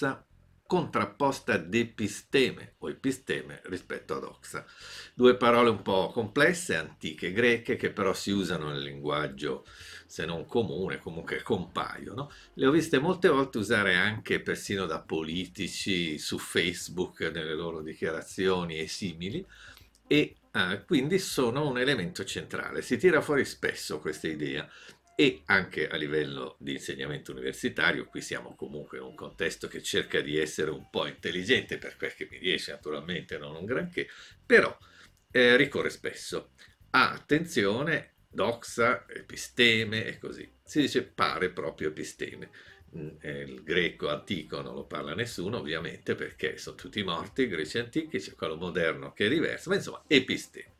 doxa contrapposta ad episteme o episteme rispetto ad oxa. Due parole un po' complesse, antiche greche, che però si usano nel linguaggio, se non comune, comunque compaiono. Le ho viste molte volte usare anche persino da politici su Facebook nelle loro dichiarazioni e simili e eh, quindi sono un elemento centrale. Si tira fuori spesso questa idea e anche a livello di insegnamento universitario, qui siamo comunque in un contesto che cerca di essere un po' intelligente per quel che mi riesce, naturalmente non un granché, però eh, ricorre spesso a attenzione, doxa, episteme e così. Si dice pare proprio episteme. Mm, eh, il greco antico non lo parla nessuno, ovviamente, perché sono tutti morti, i greci antichi, c'è quello moderno che è diverso, ma insomma, episteme.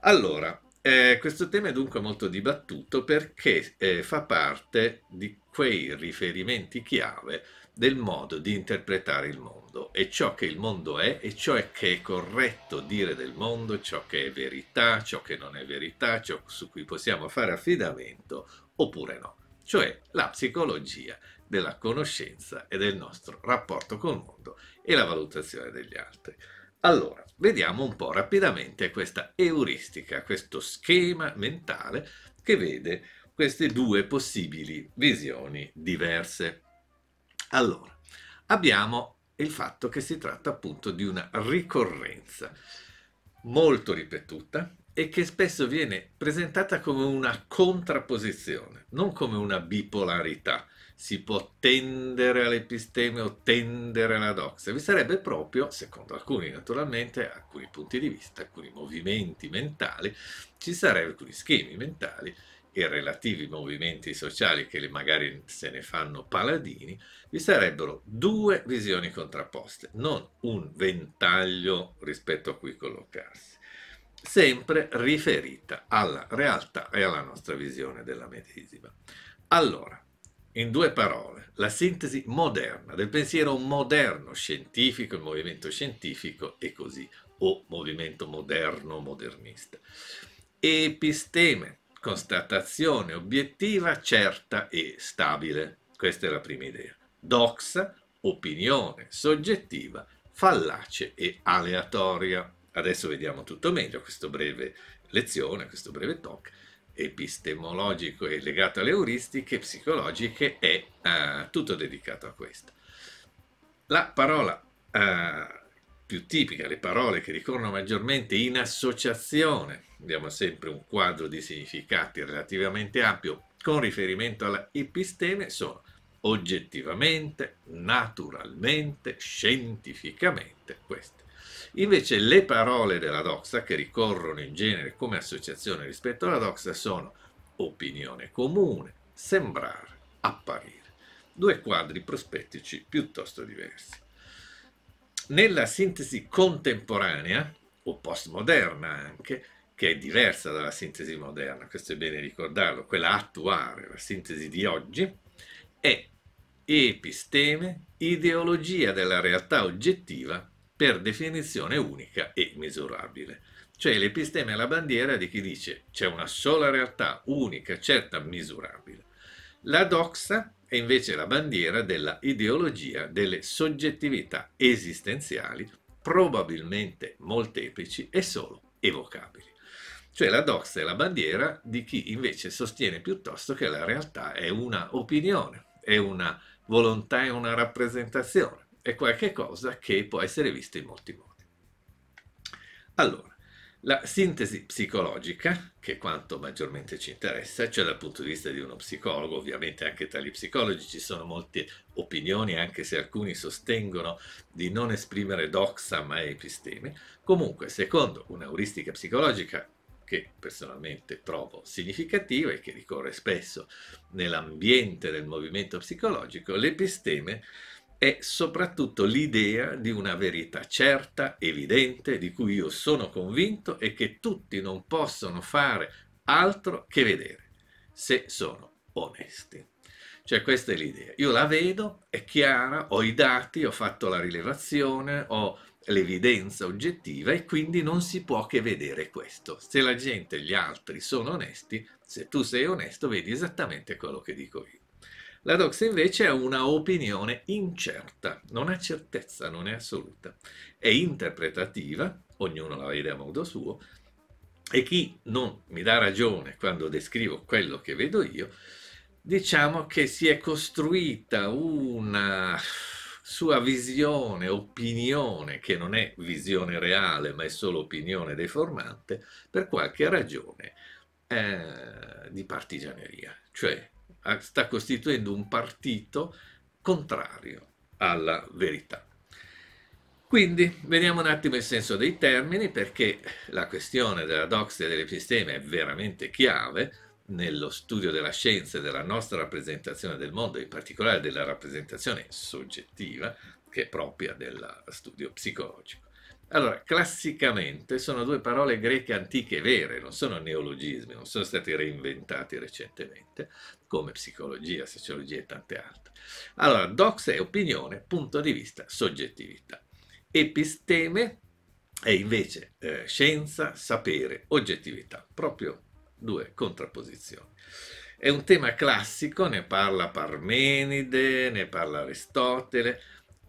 Allora, eh, questo tema è dunque molto dibattuto perché eh, fa parte di quei riferimenti chiave del modo di interpretare il mondo e ciò che il mondo è e ciò che è corretto dire del mondo, ciò che è verità, ciò che non è verità, ciò su cui possiamo fare affidamento oppure no, cioè la psicologia della conoscenza e del nostro rapporto col mondo e la valutazione degli altri. Allora, vediamo un po' rapidamente questa euristica, questo schema mentale che vede queste due possibili visioni diverse. Allora, abbiamo il fatto che si tratta appunto di una ricorrenza molto ripetuta e che spesso viene presentata come una contrapposizione, non come una bipolarità si può tendere all'episteme o tendere alla doxa. Vi sarebbe proprio, secondo alcuni naturalmente, alcuni punti di vista, alcuni movimenti mentali, ci sarebbero alcuni schemi mentali e relativi movimenti sociali che magari se ne fanno paladini, vi sarebbero due visioni contrapposte, non un ventaglio rispetto a cui collocarsi, sempre riferita alla realtà e alla nostra visione della medesima. Allora, in due parole, la sintesi moderna del pensiero moderno scientifico, il movimento scientifico e così, o movimento moderno modernista. Episteme, constatazione obiettiva, certa e stabile. Questa è la prima idea. Doxa, opinione soggettiva, fallace e aleatoria. Adesso vediamo tutto meglio, questa breve lezione, questo breve talk epistemologico e legato alle euristiche psicologiche è uh, tutto dedicato a questo. La parola uh, più tipica, le parole che ricorrono maggiormente in associazione, abbiamo sempre un quadro di significati relativamente ampio con riferimento alla episteme, sono oggettivamente, naturalmente, scientificamente queste. Invece le parole della doxa che ricorrono in genere come associazione rispetto alla doxa sono opinione comune, sembrare, apparire. Due quadri prospettici piuttosto diversi. Nella sintesi contemporanea, o postmoderna anche, che è diversa dalla sintesi moderna, questo è bene ricordarlo, quella attuale, la sintesi di oggi, è episteme, ideologia della realtà oggettiva per definizione unica e misurabile. Cioè l'episteme è la bandiera di chi dice c'è una sola realtà unica, certa, misurabile. La doxa è invece la bandiera della ideologia delle soggettività esistenziali, probabilmente molteplici e solo evocabili. Cioè la doxa è la bandiera di chi invece sostiene piuttosto che la realtà è una opinione, è una volontà, è una rappresentazione è qualcosa che può essere visto in molti modi. Allora, la sintesi psicologica, che è quanto maggiormente ci interessa, cioè dal punto di vista di uno psicologo, ovviamente anche tra gli psicologi ci sono molte opinioni, anche se alcuni sostengono di non esprimere doxa ma episteme, comunque secondo un'euristica psicologica che personalmente trovo significativa e che ricorre spesso nell'ambiente del movimento psicologico, l'episteme è soprattutto l'idea di una verità certa, evidente, di cui io sono convinto e che tutti non possono fare altro che vedere, se sono onesti. Cioè questa è l'idea. Io la vedo, è chiara, ho i dati, ho fatto la rilevazione, ho l'evidenza oggettiva e quindi non si può che vedere questo. Se la gente, gli altri sono onesti, se tu sei onesto, vedi esattamente quello che dico io. La doxa invece è una opinione incerta, non ha certezza, non è assoluta, è interpretativa, ognuno la vede a modo suo, e chi non mi dà ragione quando descrivo quello che vedo io, diciamo che si è costruita una sua visione, opinione, che non è visione reale, ma è solo opinione deformante, per qualche ragione eh, di partigianeria, cioè sta costituendo un partito contrario alla verità. Quindi vediamo un attimo il senso dei termini perché la questione della doxia e dell'episteme è veramente chiave nello studio della scienza e della nostra rappresentazione del mondo, in particolare della rappresentazione soggettiva, che è propria dello studio psicologico. Allora, classicamente sono due parole greche antiche vere, non sono neologismi, non sono stati reinventati recentemente, come psicologia, sociologia e tante altre. Allora, dox è opinione, punto di vista, soggettività. Episteme è invece eh, scienza, sapere, oggettività, proprio due contrapposizioni. È un tema classico, ne parla Parmenide, ne parla Aristotele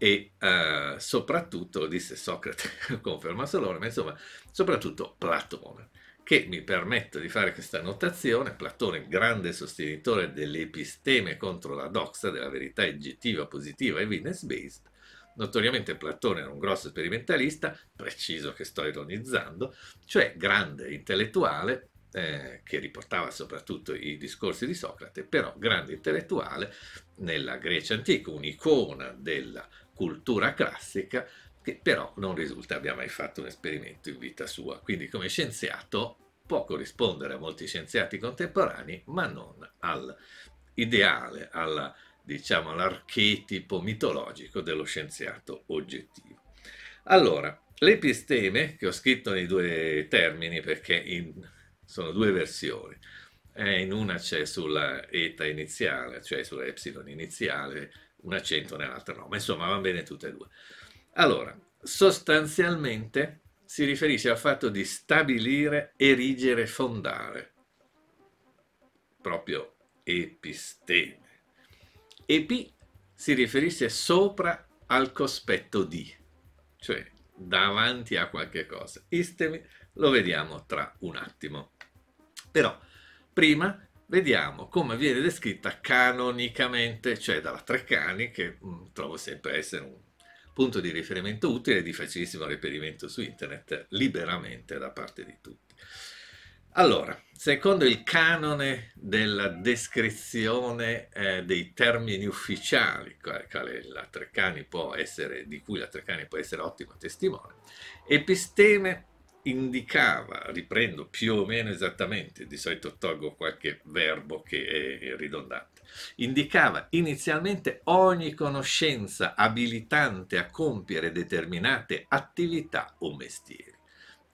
e eh, soprattutto, disse Socrate, conferma solo, ma insomma, soprattutto Platone, che mi permetto di fare questa notazione, Platone grande sostenitore dell'episteme contro la doxa, della verità oggettiva, positiva e evidence-based, Notoriamente Platone era un grosso sperimentalista, preciso che sto ironizzando, cioè grande intellettuale, eh, che riportava soprattutto i discorsi di Socrate, però grande intellettuale nella Grecia antica, un'icona della cultura classica, che però non risulta abbia mai fatto un esperimento in vita sua. Quindi come scienziato può corrispondere a molti scienziati contemporanei, ma non all'ideale, alla diciamo, l'archetipo mitologico dello scienziato oggettivo. Allora, l'episteme, che ho scritto nei due termini perché in, sono due versioni, eh, in una c'è sulla eta iniziale, cioè sulla epsilon iniziale, un accento nell'altra no, ma insomma va bene tutte e due. Allora, sostanzialmente si riferisce al fatto di stabilire, erigere, fondare, proprio episteme. Epi si riferisce sopra al cospetto di, cioè davanti a qualche cosa. Istemi lo vediamo tra un attimo. Però prima vediamo come viene descritta canonicamente, cioè dalla Treccani, che mh, mm, trovo sempre essere un punto di riferimento utile e di facilissimo reperimento su internet liberamente da parte di tutti. Allora, secondo il canone della descrizione eh, dei termini ufficiali, di cui la Treccani può essere ottimo testimone, episteme indicava, riprendo più o meno esattamente, di solito tolgo qualche verbo che è ridondante, indicava inizialmente ogni conoscenza abilitante a compiere determinate attività o mestieri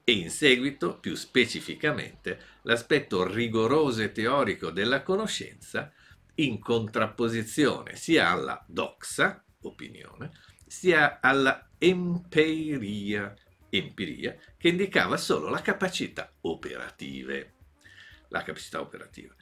e in seguito, più specificamente, l'aspetto rigoroso e teorico della conoscenza in contrapposizione sia alla doxa, opinione, sia alla empiria, empiria, che indicava solo la capacità operative. La capacità operativa.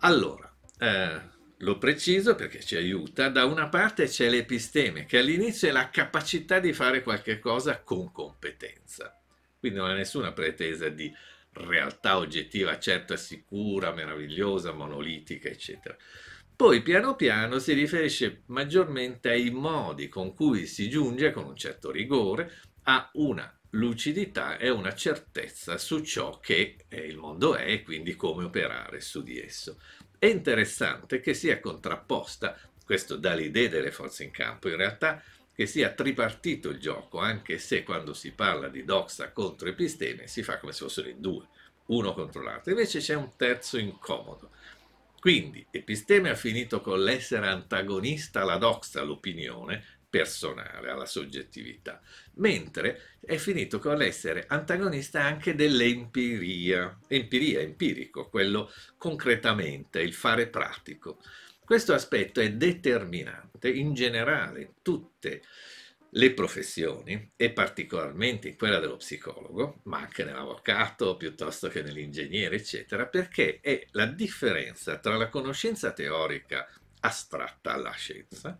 Allora, eh, lo preciso perché ci aiuta, da una parte c'è l'episteme, che all'inizio è la capacità di fare qualche cosa con competenza quindi non ha nessuna pretesa di realtà oggettiva certa, sicura, meravigliosa, monolitica, eccetera. Poi piano piano si riferisce maggiormente ai modi con cui si giunge con un certo rigore a una lucidità e una certezza su ciò che il mondo è e quindi come operare su di esso. È interessante che sia contrapposta, questo dà l'idea delle forze in campo, in realtà che sia tripartito il gioco, anche se quando si parla di doxa contro episteme si fa come se fossero in due, uno contro l'altro. Invece c'è un terzo incomodo. Quindi episteme ha finito con l'essere antagonista alla doxa, l'opinione personale, alla soggettività, mentre è finito con l'essere antagonista anche dell'empiria, empiria, empirico, quello concretamente, il fare pratico. Questo aspetto è determinante in generale in tutte le professioni e particolarmente in quella dello psicologo, ma anche nell'avvocato piuttosto che nell'ingegnere, eccetera, perché è la differenza tra la conoscenza teorica astratta alla scienza,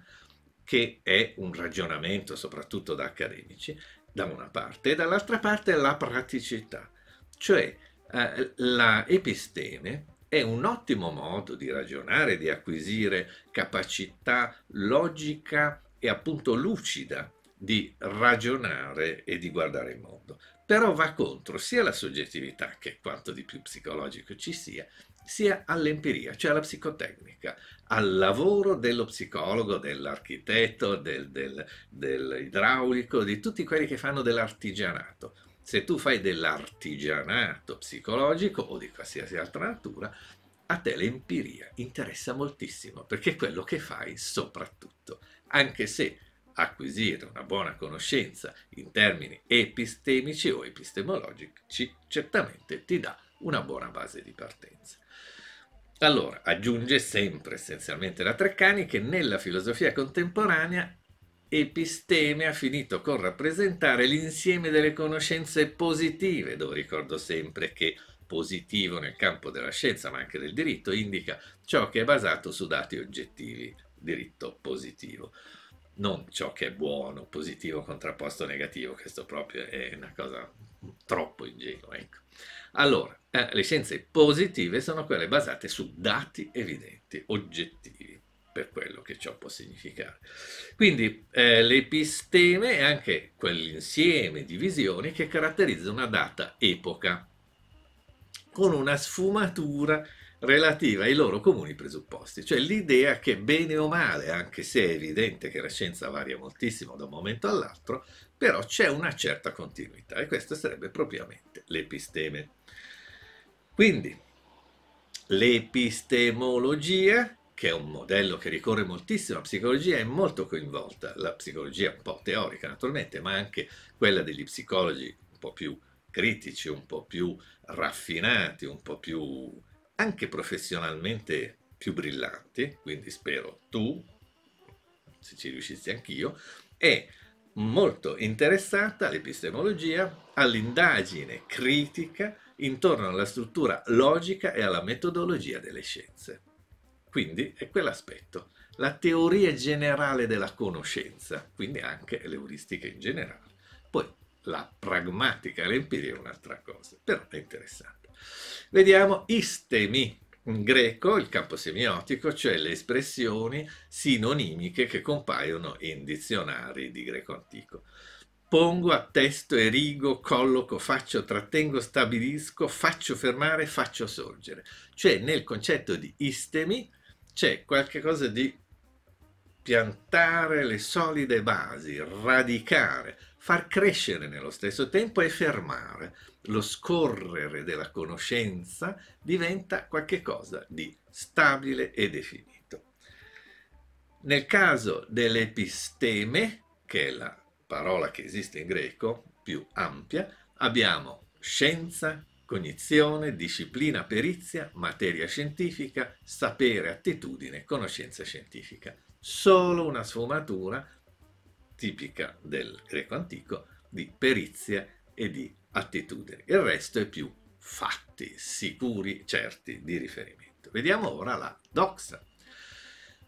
che è un ragionamento soprattutto da accademici, da una parte, e dall'altra parte la praticità, cioè eh, la episteme è un ottimo modo di ragionare, di acquisire capacità logica e appunto lucida di ragionare e di guardare il mondo. Però va contro sia la soggettività, che quanto di più psicologico ci sia, sia all'empiria, cioè alla psicotecnica, al lavoro dello psicologo, dell'architetto, del, del, dell'idraulico, di tutti quelli che fanno dell'artigianato. Se tu fai dell'artigianato psicologico o di qualsiasi altra natura, a te l'empiria interessa moltissimo perché è quello che fai soprattutto, anche se acquisire una buona conoscenza in termini epistemici o epistemologici certamente ti dà una buona base di partenza. Allora, aggiunge sempre essenzialmente la Treccani che nella filosofia contemporanea episteme ha finito con rappresentare l'insieme delle conoscenze positive, dove ricordo sempre che positivo nel campo della scienza ma anche del diritto indica ciò che è basato su dati oggettivi, diritto positivo non ciò che è buono, positivo contrapposto negativo, questo proprio è una cosa troppo ingenua. Ecco. Allora, eh, le scienze positive sono quelle basate su dati evidenti, oggettivi, per quello che ciò può significare. Quindi eh, l'episteme è anche quell'insieme di visioni che caratterizza una data epoca, con una sfumatura relativa ai loro comuni presupposti, cioè l'idea che bene o male, anche se è evidente che la scienza varia moltissimo da un momento all'altro, però c'è una certa continuità e questa sarebbe propriamente l'episteme. Quindi l'epistemologia, che è un modello che ricorre moltissimo alla psicologia, è molto coinvolta, la psicologia un po' teorica naturalmente, ma anche quella degli psicologi un po' più critici, un po' più raffinati, un po' più anche professionalmente più brillanti, quindi spero tu, se ci riuscissi anch'io, è molto interessata all'epistemologia, all'indagine critica intorno alla struttura logica e alla metodologia delle scienze. Quindi è quell'aspetto, la teoria generale della conoscenza, quindi anche l'euristica in generale. Poi la pragmatica l'empiria è un'altra cosa, però è interessante. Vediamo istemi, in greco il campo semiotico, cioè le espressioni sinonimiche che compaiono in dizionari di greco antico. Pongo, attesto, erigo, colloco, faccio, trattengo, stabilisco, faccio fermare, faccio sorgere. Cioè nel concetto di istemi c'è qualcosa di piantare le solide basi, radicare, far crescere nello stesso tempo e fermare lo scorrere della conoscenza diventa qualcosa di stabile e definito. Nel caso dell'episteme, che è la parola che esiste in greco più ampia, abbiamo scienza, cognizione, disciplina, perizia, materia scientifica, sapere, attitudine, conoscenza scientifica. Solo una sfumatura tipica del greco antico di perizia e di attitudini. Il resto è più fatti, sicuri, certi di riferimento. Vediamo ora la doxa,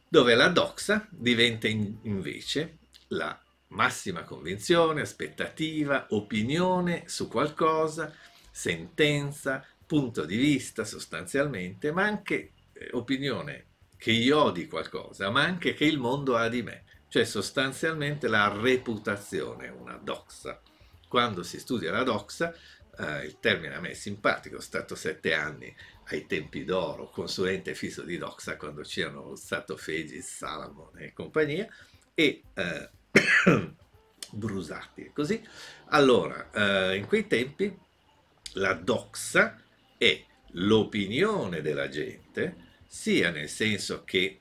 dove la doxa diventa in, invece la massima convinzione, aspettativa, opinione su qualcosa, sentenza, punto di vista sostanzialmente, ma anche eh, opinione che io ho di qualcosa, ma anche che il mondo ha di me, cioè sostanzialmente la reputazione, una doxa. Quando si studia la doxa, eh, il termine a me è simpatico, sono stato sette anni ai tempi d'oro, consulente fisso di doxa, quando c'erano Stato Fegis, Salamon e compagnia, e eh, Brusati, così. Allora, eh, in quei tempi la doxa è l'opinione della gente, sia nel senso che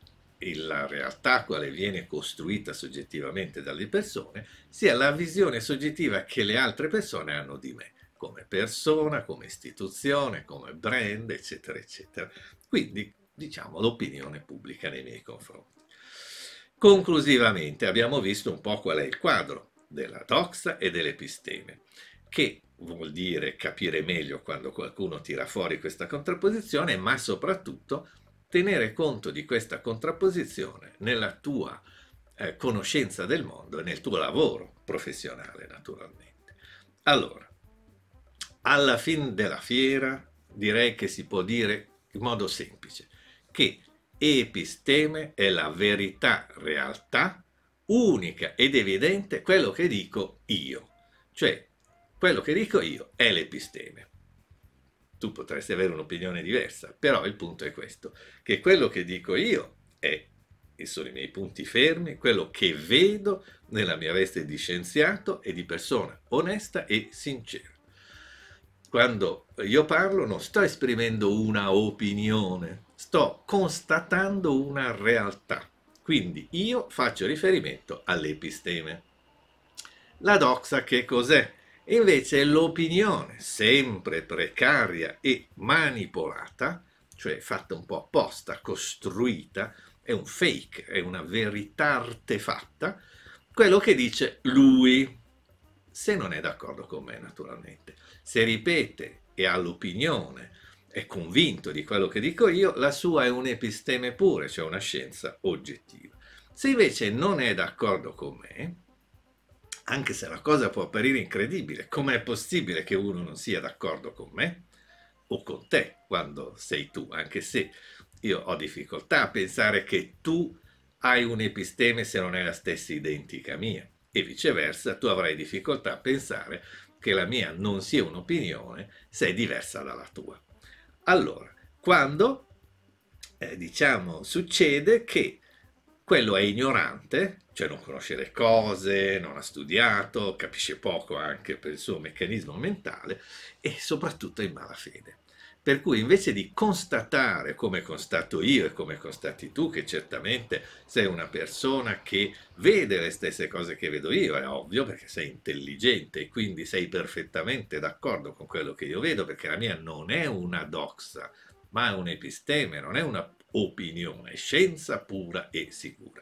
la realtà quale viene costruita soggettivamente dalle persone, sia la visione soggettiva che le altre persone hanno di me, come persona, come istituzione, come brand, eccetera, eccetera. Quindi, diciamo, l'opinione pubblica nei miei confronti. Conclusivamente abbiamo visto un po' qual è il quadro della doxa e dell'episteme, che vuol dire capire meglio quando qualcuno tira fuori questa contrapposizione, ma soprattutto tenere conto di questa contrapposizione nella tua eh, conoscenza del mondo e nel tuo lavoro professionale, naturalmente. Allora, alla fine della fiera direi che si può dire in modo semplice che episteme è la verità realtà unica ed evidente quello che dico io, cioè quello che dico io è l'episteme. Tu potresti avere un'opinione diversa, però il punto è questo, che quello che dico io è, e sono i miei punti fermi, quello che vedo nella mia veste di scienziato e di persona onesta e sincera. Quando io parlo non sto esprimendo una opinione, sto constatando una realtà. Quindi io faccio riferimento all'episteme. La doxa che cos'è? Invece l'opinione, sempre precaria e manipolata, cioè fatta un po' apposta, costruita, è un fake, è una verità artefatta, quello che dice lui, se non è d'accordo con me naturalmente. Se ripete e ha l'opinione, è convinto di quello che dico io, la sua è un episteme pure, cioè una scienza oggettiva. Se invece non è d'accordo con me, anche se la cosa può apparire incredibile, com'è possibile che uno non sia d'accordo con me o con te quando sei tu, anche se io ho difficoltà a pensare che tu hai un episteme se non è la stessa identica mia e viceversa tu avrai difficoltà a pensare che la mia non sia un'opinione se è diversa dalla tua. Allora, quando eh, diciamo succede che quello è ignorante, cioè non conosce le cose, non ha studiato, capisce poco anche per il suo meccanismo mentale e soprattutto è in malafede. Per cui invece di constatare come constato io e come constati tu, che certamente sei una persona che vede le stesse cose che vedo io, è ovvio perché sei intelligente e quindi sei perfettamente d'accordo con quello che io vedo, perché la mia non è una doxa, ma è un episteme, non è una opinione, è scienza pura e sicura.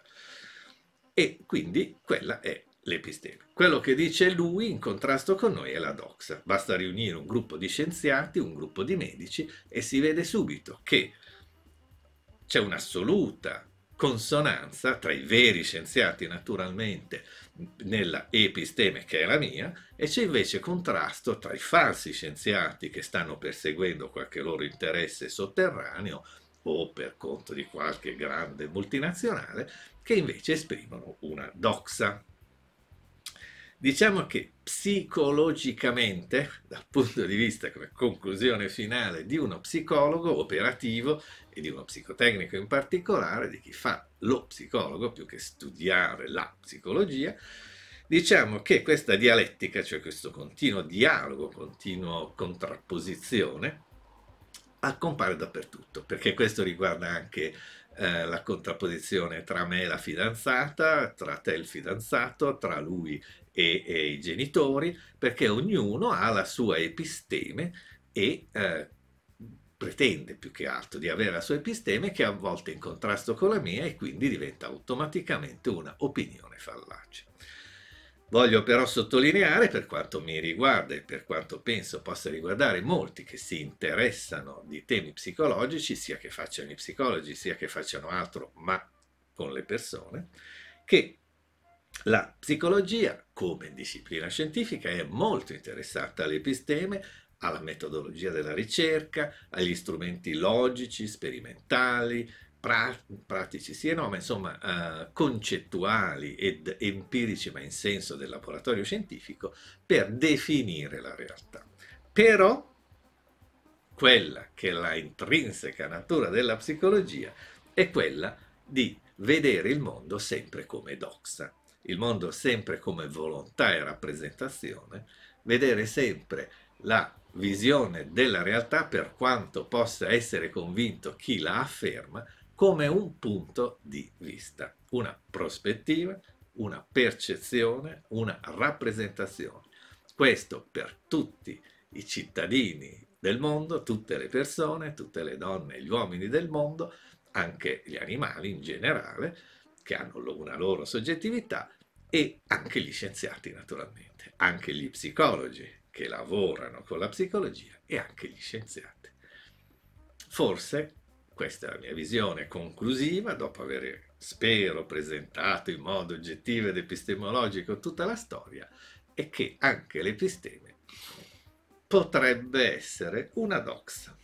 E quindi quella è l'episteme. Quello che dice lui in contrasto con noi è la doxa. Basta riunire un gruppo di scienziati, un gruppo di medici e si vede subito che c'è un'assoluta consonanza tra i veri scienziati naturalmente nella episteme che è la mia e c'è invece contrasto tra i falsi scienziati che stanno perseguendo qualche loro interesse sotterraneo o per conto di qualche grande multinazionale che invece esprimono una doxa. Diciamo che psicologicamente, dal punto di vista come conclusione finale di uno psicologo operativo e di uno psicotecnico in particolare, di chi fa lo psicologo più che studiare la psicologia, diciamo che questa dialettica, cioè questo continuo dialogo, continuo contrapposizione, compare dappertutto, perché questo riguarda anche eh, la contrapposizione tra me e la fidanzata, tra te e il fidanzato, tra lui e, e i genitori, perché ognuno ha la sua episteme e eh, pretende più che altro di avere la sua episteme che a volte è in contrasto con la mia e quindi diventa automaticamente una opinione fallace. Voglio però sottolineare, per quanto mi riguarda e per quanto penso possa riguardare molti che si interessano di temi psicologici, sia che facciano i psicologi, sia che facciano altro, ma con le persone, che la psicologia, come disciplina scientifica, è molto interessata all'episteme, alla metodologia della ricerca, agli strumenti logici, sperimentali, pratici sì e no, ma insomma uh, concettuali ed empirici, ma in senso del laboratorio scientifico, per definire la realtà. Però quella che è la intrinseca natura della psicologia è quella di vedere il mondo sempre come doxa, il mondo sempre come volontà e rappresentazione, vedere sempre la visione della realtà per quanto possa essere convinto chi la afferma, come un punto di vista, una prospettiva, una percezione, una rappresentazione. Questo per tutti i cittadini del mondo, tutte le persone, tutte le donne gli uomini del mondo, anche gli animali in generale, che hanno una loro soggettività, e anche gli scienziati naturalmente, anche gli psicologi che lavorano con la psicologia e anche gli scienziati. Forse questa è la mia visione conclusiva, dopo aver, spero, presentato in modo oggettivo ed epistemologico tutta la storia, è che anche l'episteme potrebbe essere una doxa.